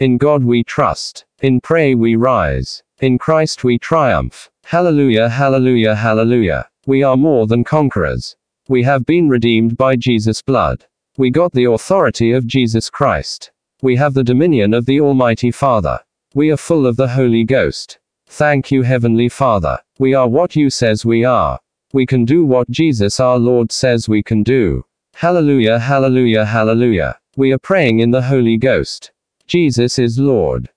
In God we trust. In pray we rise. In Christ we triumph. Hallelujah, hallelujah, hallelujah. We are more than conquerors. We have been redeemed by Jesus' blood. We got the authority of Jesus Christ. We have the dominion of the Almighty Father. We are full of the Holy Ghost. Thank you, Heavenly Father. We are what you says we are. We can do what Jesus our Lord says we can do. Hallelujah, hallelujah, hallelujah. We are praying in the Holy Ghost. Jesus is Lord.